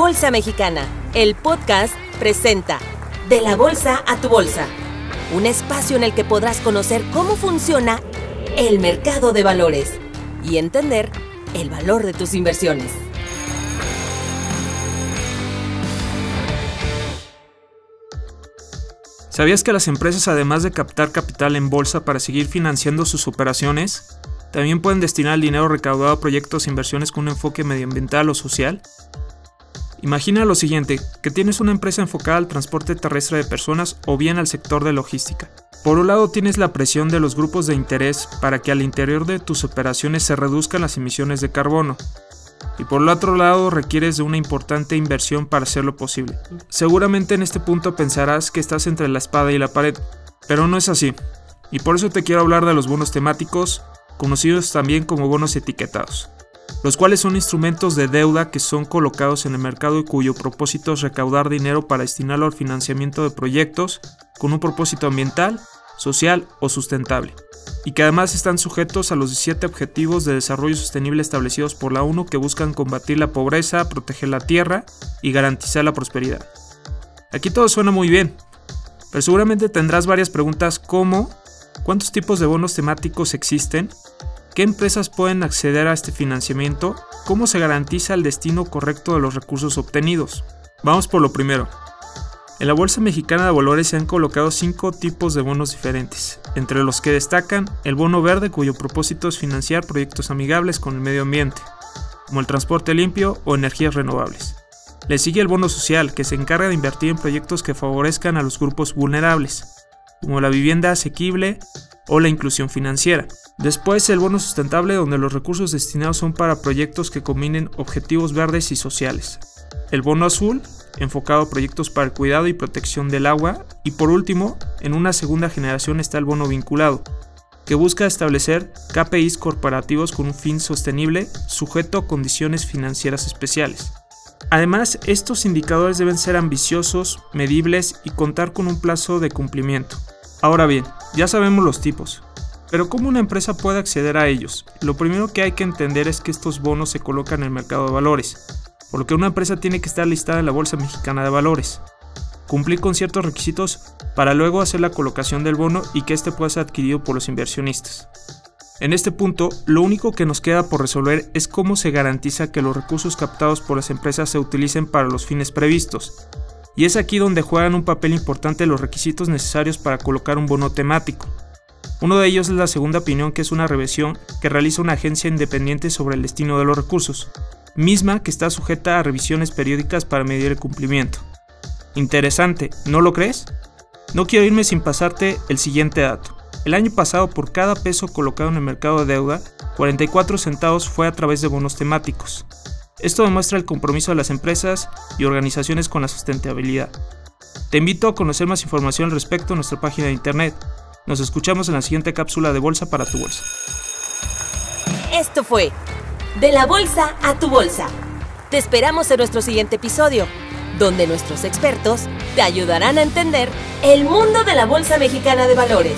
Bolsa Mexicana, el podcast presenta De la Bolsa a tu Bolsa, un espacio en el que podrás conocer cómo funciona el mercado de valores y entender el valor de tus inversiones. ¿Sabías que las empresas, además de captar capital en bolsa para seguir financiando sus operaciones, también pueden destinar el dinero recaudado a proyectos e inversiones con un enfoque medioambiental o social? Imagina lo siguiente, que tienes una empresa enfocada al transporte terrestre de personas o bien al sector de logística. Por un lado tienes la presión de los grupos de interés para que al interior de tus operaciones se reduzcan las emisiones de carbono. Y por el otro lado requieres de una importante inversión para hacerlo posible. Seguramente en este punto pensarás que estás entre la espada y la pared, pero no es así. Y por eso te quiero hablar de los bonos temáticos, conocidos también como bonos etiquetados los cuales son instrumentos de deuda que son colocados en el mercado y cuyo propósito es recaudar dinero para destinarlo al financiamiento de proyectos con un propósito ambiental, social o sustentable, y que además están sujetos a los 17 Objetivos de Desarrollo Sostenible establecidos por la ONU que buscan combatir la pobreza, proteger la tierra y garantizar la prosperidad. Aquí todo suena muy bien, pero seguramente tendrás varias preguntas como ¿cuántos tipos de bonos temáticos existen? ¿Qué empresas pueden acceder a este financiamiento? ¿Cómo se garantiza el destino correcto de los recursos obtenidos? Vamos por lo primero. En la Bolsa Mexicana de Valores se han colocado cinco tipos de bonos diferentes, entre los que destacan el bono verde cuyo propósito es financiar proyectos amigables con el medio ambiente, como el transporte limpio o energías renovables. Le sigue el bono social, que se encarga de invertir en proyectos que favorezcan a los grupos vulnerables, como la vivienda asequible o la inclusión financiera. Después el bono sustentable donde los recursos destinados son para proyectos que combinen objetivos verdes y sociales. El bono azul, enfocado a proyectos para el cuidado y protección del agua. Y por último, en una segunda generación está el bono vinculado, que busca establecer KPIs corporativos con un fin sostenible sujeto a condiciones financieras especiales. Además, estos indicadores deben ser ambiciosos, medibles y contar con un plazo de cumplimiento. Ahora bien, ya sabemos los tipos, pero ¿cómo una empresa puede acceder a ellos? Lo primero que hay que entender es que estos bonos se colocan en el mercado de valores, por lo que una empresa tiene que estar listada en la Bolsa Mexicana de Valores, cumplir con ciertos requisitos para luego hacer la colocación del bono y que éste pueda ser adquirido por los inversionistas. En este punto, lo único que nos queda por resolver es cómo se garantiza que los recursos captados por las empresas se utilicen para los fines previstos. Y es aquí donde juegan un papel importante los requisitos necesarios para colocar un bono temático. Uno de ellos es la segunda opinión, que es una revisión que realiza una agencia independiente sobre el destino de los recursos, misma que está sujeta a revisiones periódicas para medir el cumplimiento. Interesante, ¿no lo crees? No quiero irme sin pasarte el siguiente dato. El año pasado por cada peso colocado en el mercado de deuda, 44 centavos fue a través de bonos temáticos. Esto demuestra el compromiso de las empresas y organizaciones con la sustentabilidad. Te invito a conocer más información al respecto en nuestra página de internet nos escuchamos en la siguiente cápsula de Bolsa para tu Bolsa. Esto fue De la Bolsa a tu Bolsa. Te esperamos en nuestro siguiente episodio, donde nuestros expertos te ayudarán a entender el mundo de la Bolsa Mexicana de Valores.